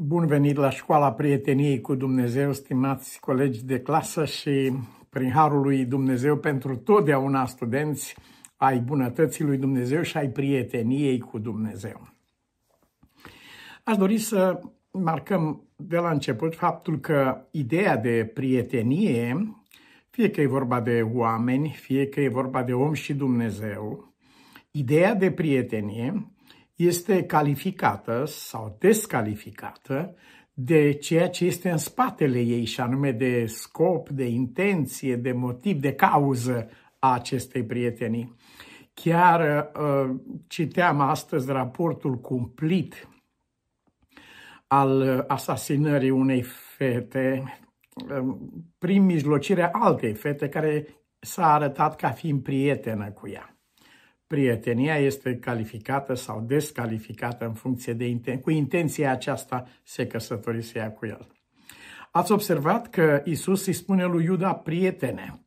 Bun venit la școala prieteniei cu Dumnezeu, stimați colegi de clasă și prin Harul lui Dumnezeu pentru totdeauna studenți ai bunătății lui Dumnezeu și ai prieteniei cu Dumnezeu. Aș dori să marcăm de la început faptul că ideea de prietenie, fie că e vorba de oameni, fie că e vorba de om și Dumnezeu, ideea de prietenie este calificată sau descalificată de ceea ce este în spatele ei, și anume de scop, de intenție, de motiv, de cauză a acestei prietenii. Chiar uh, citeam astăzi raportul cumplit al asasinării unei fete uh, prin mijlocirea altei fete care s-a arătat ca fiind prietenă cu ea prietenia este calificată sau descalificată în funcție de inten- cu intenția aceasta se căsătorisea cu el. Ați observat că Isus îi spune lui Iuda prietene.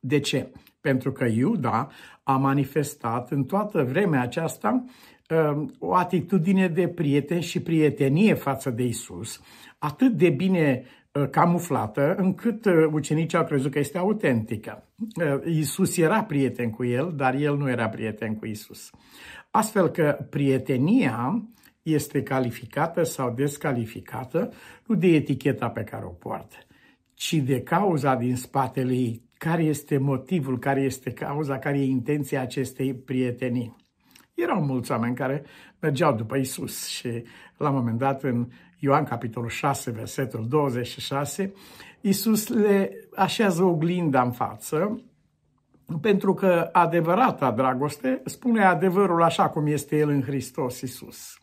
De ce? Pentru că Iuda a manifestat în toată vremea aceasta um, o atitudine de prieten și prietenie față de Isus, atât de bine Uh, camuflată, încât uh, ucenicii au crezut că este autentică. Uh, Iisus era prieten cu el, dar el nu era prieten cu Iisus. Astfel că prietenia este calificată sau descalificată nu de eticheta pe care o poartă, ci de cauza din spatele ei, care este motivul, care este cauza, care e intenția acestei prietenii. Erau mulți oameni care mergeau după Isus și la un moment dat în Ioan capitolul 6, versetul 26, Iisus le așează oglinda în față, pentru că adevărata dragoste spune adevărul așa cum este El în Hristos Iisus.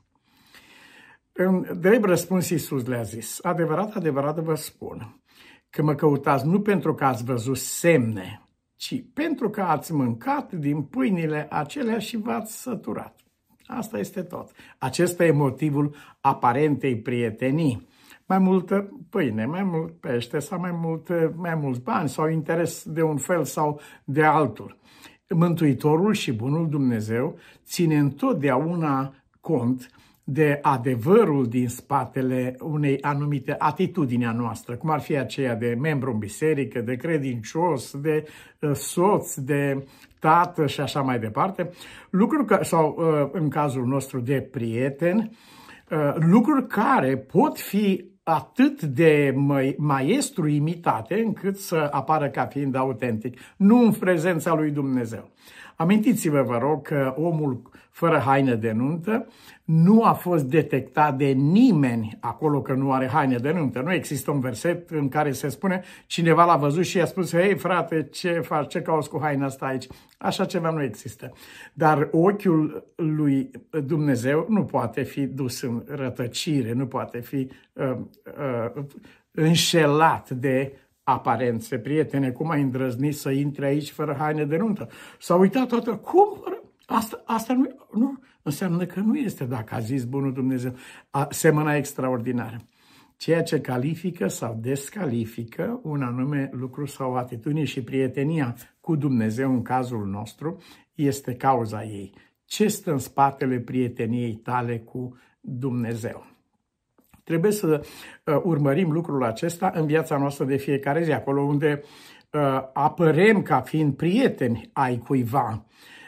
În drept răspuns Iisus le-a zis, adevărat, adevărat vă spun, că mă căutați nu pentru că ați văzut semne, ci pentru că ați mâncat din pâinile acelea și v-ați săturat. Asta este tot. Acesta e motivul aparentei prietenii. Mai multă pâine, mai mult pește sau mai, mult, mai mulți bani sau interes de un fel sau de altul. Mântuitorul și Bunul Dumnezeu ține întotdeauna cont de adevărul din spatele unei anumite atitudini a noastră, cum ar fi aceea de membru în biserică, de credincios, de uh, soț, de tată și așa mai departe, lucruri că, sau uh, în cazul nostru de prieten, uh, lucruri care pot fi atât de maestru imitate încât să apară ca fiind autentic, nu în prezența lui Dumnezeu. Amintiți-vă, vă rog, că omul fără haine de nuntă nu a fost detectat de nimeni acolo că nu are haine de nuntă. Nu există un verset în care se spune cineva l-a văzut și i-a spus, hei frate, ce faci, ce cauți cu haina asta aici? Așa ceva nu există. Dar ochiul lui Dumnezeu nu poate fi dus în rătăcire, nu poate fi uh, uh, înșelat de aparențe. Prietene, cum ai îndrăznit să intri aici fără haine de nuntă? S-a uitat toată, cum? Asta, asta nu, nu, înseamnă că nu este, dacă a zis bunul Dumnezeu, a, semăna extraordinară. Ceea ce califică sau descalifică un anume lucru sau atitudine și prietenia cu Dumnezeu în cazul nostru este cauza ei. Ce stă în spatele prieteniei tale cu Dumnezeu? Trebuie să uh, urmărim lucrul acesta în viața noastră de fiecare zi, acolo unde uh, apărem ca fiind prieteni ai cuiva.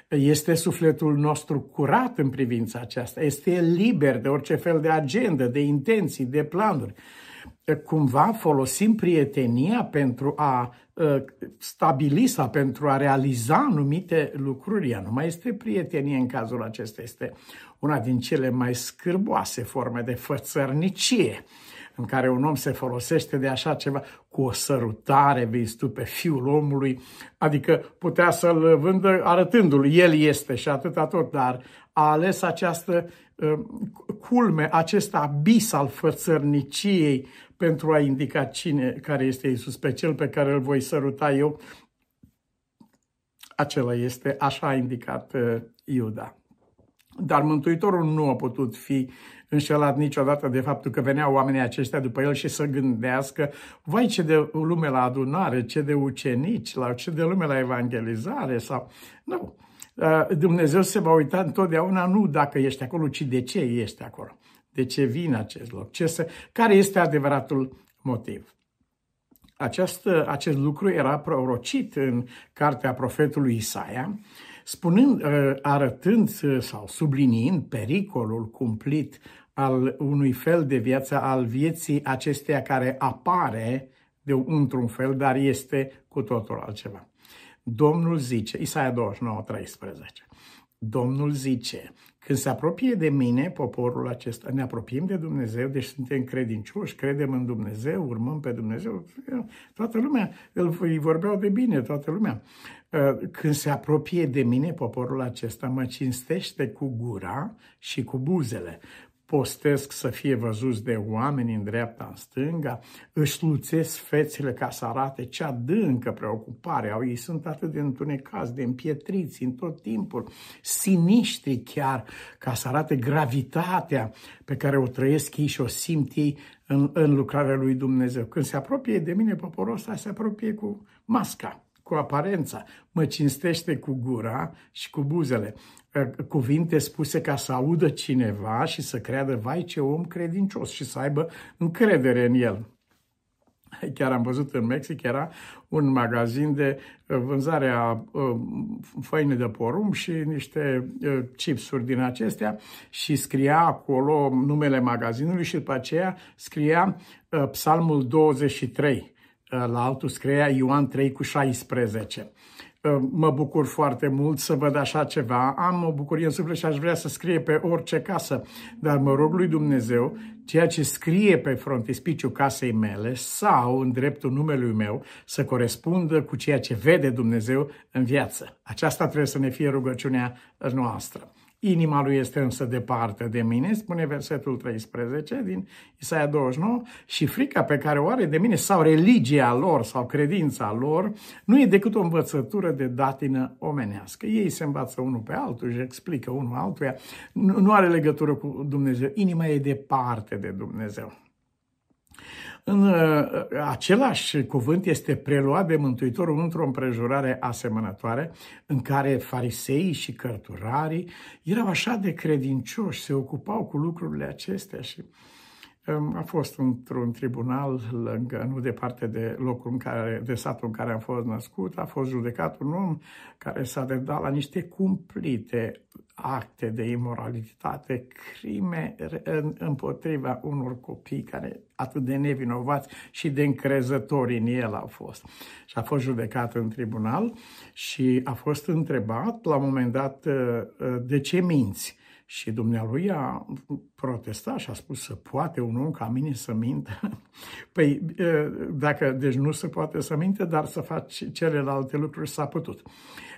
Este sufletul nostru curat în privința aceasta, este liber de orice fel de agendă, de intenții, de planuri. Cumva folosim prietenia pentru a uh, stabili sau pentru a realiza anumite lucruri. Ea nu mai este prietenie în cazul acesta, este una din cele mai scârboase forme de fățărnicie în care un om se folosește de așa ceva, cu o sărutare, vezi tu, pe fiul omului, adică putea să-l vândă arătându-l, el este și atâta tot, dar a ales această uh, culme, acest abis al fățărniciei pentru a indica cine, care este Isus, pe cel pe care îl voi săruta eu, acela este, așa a indicat uh, Iuda. Dar Mântuitorul nu a putut fi înșelat niciodată de faptul că veneau oamenii aceștia după el și să gândească, vai ce de lume la adunare, ce de ucenici, la ce de lume la evangelizare sau... Nu. Uh, Dumnezeu se va uita întotdeauna nu dacă ești acolo, ci de ce ești acolo. de ce vine acest loc, ce se, care este adevăratul motiv. Acest, acest lucru era prorocit în cartea profetului Isaia, spunând, arătând sau subliniind pericolul cumplit al unui fel de viață, al vieții acesteia care apare de într-un fel, dar este cu totul altceva. Domnul zice, Isaia 29, 13, Domnul zice, când se apropie de mine, poporul acesta, ne apropiem de Dumnezeu, deci suntem credincioși, credem în Dumnezeu, urmăm pe Dumnezeu, toată lumea, îi vorbeau de bine, toată lumea. Când se apropie de mine, poporul acesta mă cinstește cu gura și cu buzele postesc să fie văzuți de oameni în dreapta, în stânga, își sluțesc fețele ca să arate ce adâncă preocupare au. Ei sunt atât de întunecați, de împietriți în tot timpul, siniștri chiar, ca să arate gravitatea pe care o trăiesc ei și o simt ei în, în lucrarea lui Dumnezeu. Când se apropie de mine, poporul ăsta se apropie cu masca cu aparența, mă cinstește cu gura și cu buzele. Cuvinte spuse ca să audă cineva și să creadă, vai ce om credincios și să aibă încredere în el. Chiar am văzut în Mexic, era un magazin de uh, vânzare a uh, făine de porumb și niște uh, chipsuri din acestea și scria acolo numele magazinului și după aceea scria Psalmul 23 la altul scria Ioan 3 cu 16. Mă bucur foarte mult să văd așa ceva, am o bucurie în suflet și aș vrea să scrie pe orice casă, dar mă rog lui Dumnezeu, ceea ce scrie pe frontispiciul casei mele sau în dreptul numelui meu să corespundă cu ceea ce vede Dumnezeu în viață. Aceasta trebuie să ne fie rugăciunea noastră. Inima lui este însă departe de mine, spune versetul 13 din Isaia 29, și frica pe care o are de mine sau religia lor sau credința lor nu e decât o învățătură de datină omenească. Ei se învață unul pe altul și explică unul altuia, nu, nu are legătură cu Dumnezeu. Inima e departe de Dumnezeu. În uh, același cuvânt este preluat de Mântuitorul într-o împrejurare asemănătoare, în care fariseii și cărturarii erau așa de credincioși, se ocupau cu lucrurile acestea și um, a fost într-un tribunal lângă, nu departe de locul în care, de satul în care am fost născut, a fost judecat un om care s-a dedat la niște cumplite acte de imoralitate, crime împotriva unor copii care atât de nevinovați și de încrezători în el au fost. Și a fost judecat în tribunal și a fost întrebat la un moment dat uh, uh, de ce minți. Și dumnealui a protestat și a spus să poate un om ca mine să mintă. Păi, uh, dacă, deci nu se poate să minte, dar să faci celelalte lucruri s-a putut.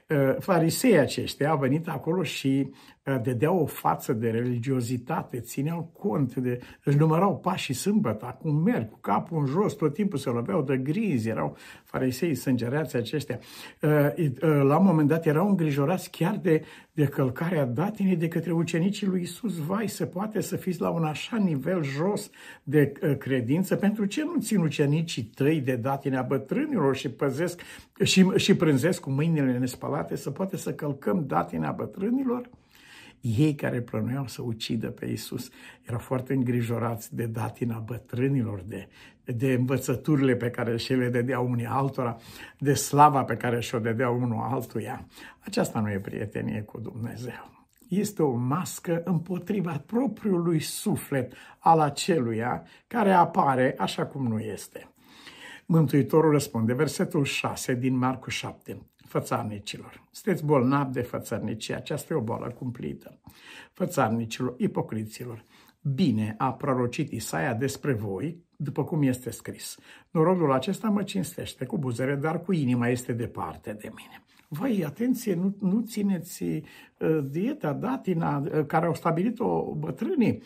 Uh, farisei aceștia au venit acolo și uh, dădeau o față de religiozitate, țineau cont de, își numărau pașii sâmbătă, cum merg, cu capul în jos, tot timpul se loveau de grizi, erau farisei sângereați aceștia. Uh, la un moment dat erau îngrijorați chiar de, de călcarea datinei de către ucenicii lui Isus. Vai, se poate să fiți la un așa nivel jos de credință? Pentru ce nu țin ucenicii tăi de datinea bătrânilor și păzesc și, și prânzesc cu mâinile nespălate să poate să călcăm datina bătrânilor? Ei care plănuiau să ucidă pe Isus erau foarte îngrijorați de datina bătrânilor, de, de învățăturile pe care și le dădeau unii altora, de slava pe care și-o dădeau unul altuia. Aceasta nu e prietenie cu Dumnezeu este o mască împotriva propriului suflet al aceluia care apare așa cum nu este. Mântuitorul răspunde, versetul 6 din Marcu 7, fățarnicilor. Sunteți bolnavi de fățarnicie, aceasta e o boală cumplită. Fățarnicilor, ipocriților, bine a prorocit Isaia despre voi, după cum este scris. Norodul acesta mă cinstește cu buzere, dar cu inima este departe de mine. Voi, atenție, nu, nu țineți uh, dieta, datina uh, care au stabilit-o bătrânii.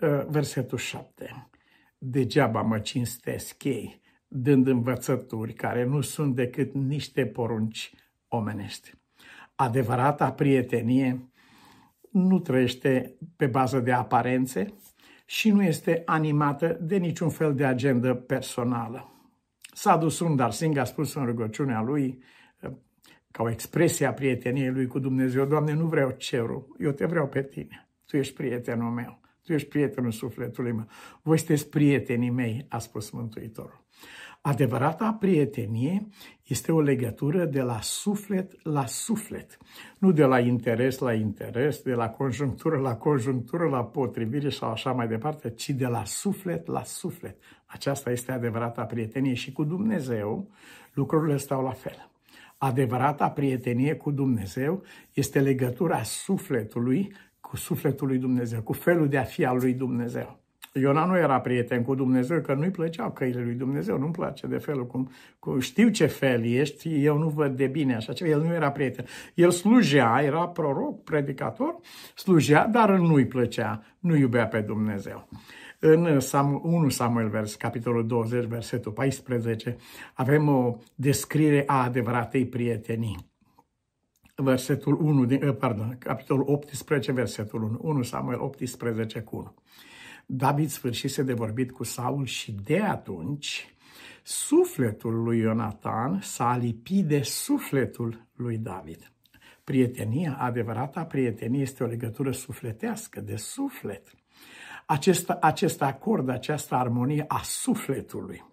Uh, versetul 7. Degeaba mă cinstesc ei dând învățături care nu sunt decât niște porunci omenești. Adevărata prietenie nu trăiește pe bază de aparențe și nu este animată de niciun fel de agendă personală. Sadhu Sundar Singh a spus în rugăciunea lui, ca o expresie a prieteniei lui cu Dumnezeu, Doamne, nu vreau cerul, eu te vreau pe tine, Tu ești prietenul meu Tu ești prietenul sufletului meu. Voi sunteți prietenii mei, a spus Mântuitorul. Adevărata prietenie este o legătură de la suflet la suflet, nu de la interes la interes, de la conjunctură la conjunctură, la potrivire sau așa mai departe, ci de la suflet la suflet. Aceasta este adevărata prietenie și cu Dumnezeu lucrurile stau la fel. Adevărata prietenie cu Dumnezeu este legătura sufletului cu sufletul lui Dumnezeu, cu felul de a fi al lui Dumnezeu. Iona nu era prieten cu Dumnezeu, că nu-i plăceau căile lui Dumnezeu, nu-mi place de felul cum, cum știu ce fel ești, eu nu văd de bine așa ceva, el nu era prieten. El slujea, era proroc, predicator, slujea, dar nu-i plăcea, nu iubea pe Dumnezeu. În 1 Samuel, vers, capitolul 20, versetul 14, avem o descriere a adevăratei prietenii. Versetul 1, din, pardon, capitolul 18, versetul 1, 1 Samuel 18 cu 1. David sfârșise de vorbit cu Saul și de atunci sufletul lui Ionatan s-a lipit de sufletul lui David. Prietenia, adevărata prietenie, este o legătură sufletească, de suflet. Acest, acest acord, această armonie a sufletului.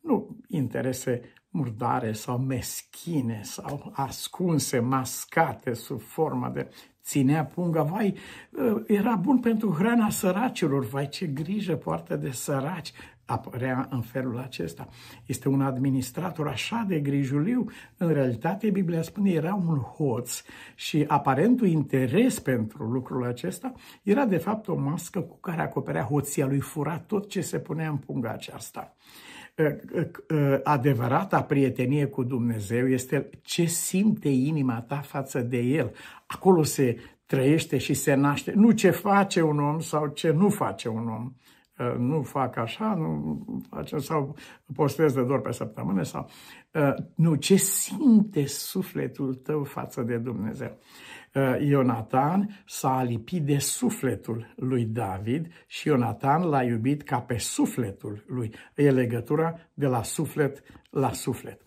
Nu interese murdare sau meschine sau ascunse, mascate sub forma de ținea punga, vai, ă, era bun pentru hrana săracilor, vai, ce grijă poartă de săraci, apărea în felul acesta. Este un administrator așa de grijuliu. În realitate, Biblia spune, era un hoț și aparentul interes pentru lucrul acesta era de fapt o mască cu care acoperea hoția lui, fura tot ce se punea în punga aceasta. Ă, ă, adevărata prietenie cu Dumnezeu este ce simte inima ta față de El. Acolo se trăiește și se naște. Nu ce face un om sau ce nu face un om. Ă, nu fac așa, nu face, sau postez de doar pe săptămână, sau nu, ce simte sufletul tău față de Dumnezeu. Uh, Ionatan s-a lipit de sufletul lui David și Ionatan l-a iubit ca pe sufletul lui. E legătura de la suflet la suflet.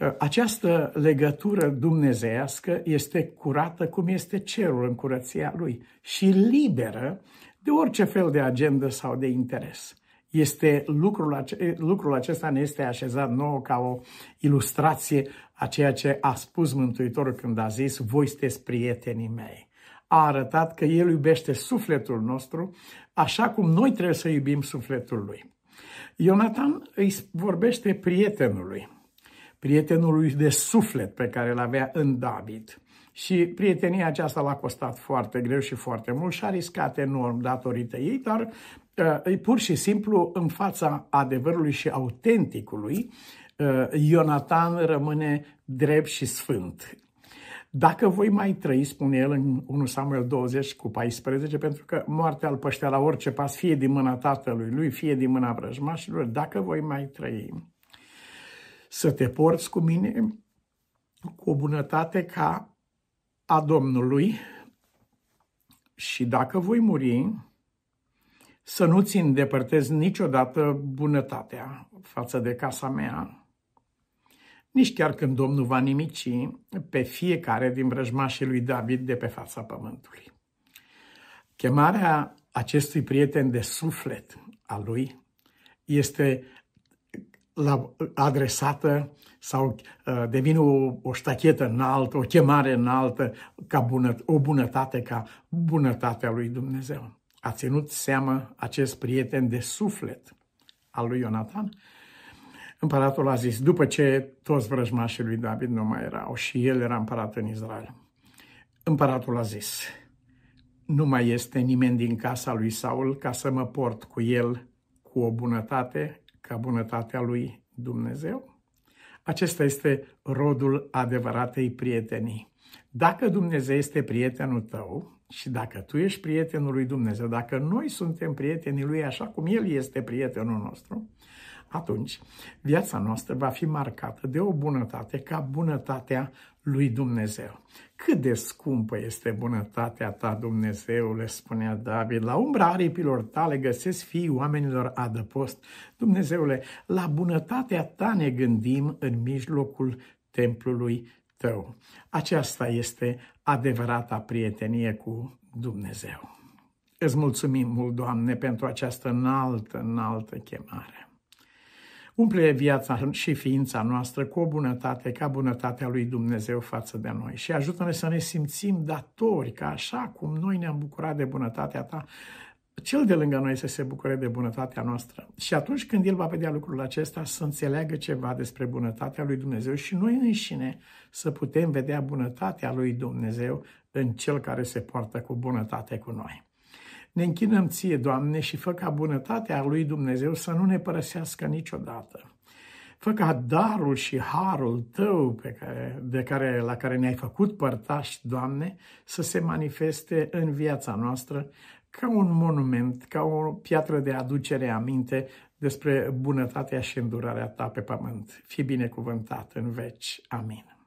Uh, această legătură dumnezeiască este curată cum este cerul în curăția lui și liberă de orice fel de agendă sau de interes este lucrul, ace- lucrul acesta ne este așezat nouă ca o ilustrație a ceea ce a spus Mântuitorul când a zis, voi sunteți prietenii mei. A arătat că El iubește sufletul nostru așa cum noi trebuie să iubim sufletul Lui. Ionatan îi vorbește prietenului, prietenului de suflet pe care îl avea în David. Și prietenia aceasta l-a costat foarte greu și foarte mult și a riscat enorm datorită ei, dar uh, pur și simplu în fața adevărului și autenticului, uh, Ionatan rămâne drept și sfânt. Dacă voi mai trăi, spune el în 1 Samuel 20 cu 14, pentru că moartea îl păștea la orice pas, fie din mâna tatălui lui, fie din mâna vrăjmașilor, dacă voi mai trăi, să te porți cu mine cu o bunătate ca a Domnului și dacă voi muri, să nu ți îndepărtez niciodată bunătatea față de casa mea, nici chiar când Domnul va nimici pe fiecare din vrăjmașii lui David de pe fața pământului. Chemarea acestui prieten de suflet al lui este la, adresată sau uh, devine o, o ștachetă înaltă, o chemare înaltă, ca bună, o bunătate ca bunătatea lui Dumnezeu. A ținut seamă acest prieten de suflet al lui Ionatan? Împăratul a zis, după ce toți vrăjmașii lui David nu mai erau și el era împărat în Israel, împăratul a zis, nu mai este nimeni din casa lui Saul ca să mă port cu el cu o bunătate ca bunătatea lui Dumnezeu? Acesta este rodul adevăratei prietenii. Dacă Dumnezeu este prietenul tău și dacă tu ești prietenul lui Dumnezeu, dacă noi suntem prietenii lui așa cum El este prietenul nostru, atunci viața noastră va fi marcată de o bunătate ca bunătatea lui Dumnezeu. Cât de scumpă este bunătatea ta, Dumnezeule, spunea David, la umbra aripilor tale găsesc fii oamenilor adăpost. Dumnezeule, la bunătatea ta ne gândim în mijlocul templului tău. Aceasta este adevărata prietenie cu Dumnezeu. Îți mulțumim mult, Doamne, pentru această înaltă, înaltă chemare. Umple viața și ființa noastră cu o bunătate ca bunătatea lui Dumnezeu față de noi și ajută-ne să ne simțim datori, ca așa cum noi ne-am bucurat de bunătatea ta, cel de lângă noi să se bucure de bunătatea noastră. Și atunci când el va vedea lucrul acesta, să înțeleagă ceva despre bunătatea lui Dumnezeu și noi înșine să putem vedea bunătatea lui Dumnezeu în cel care se poartă cu bunătate cu noi. Ne închinăm ție, Doamne, și fă ca bunătatea lui Dumnezeu să nu ne părăsească niciodată. Fă ca darul și harul tău pe care, de care, la care ne-ai făcut părtași, Doamne, să se manifeste în viața noastră ca un monument, ca o piatră de aducere aminte despre bunătatea și îndurarea ta pe pământ. Fii binecuvântat în veci. Amin.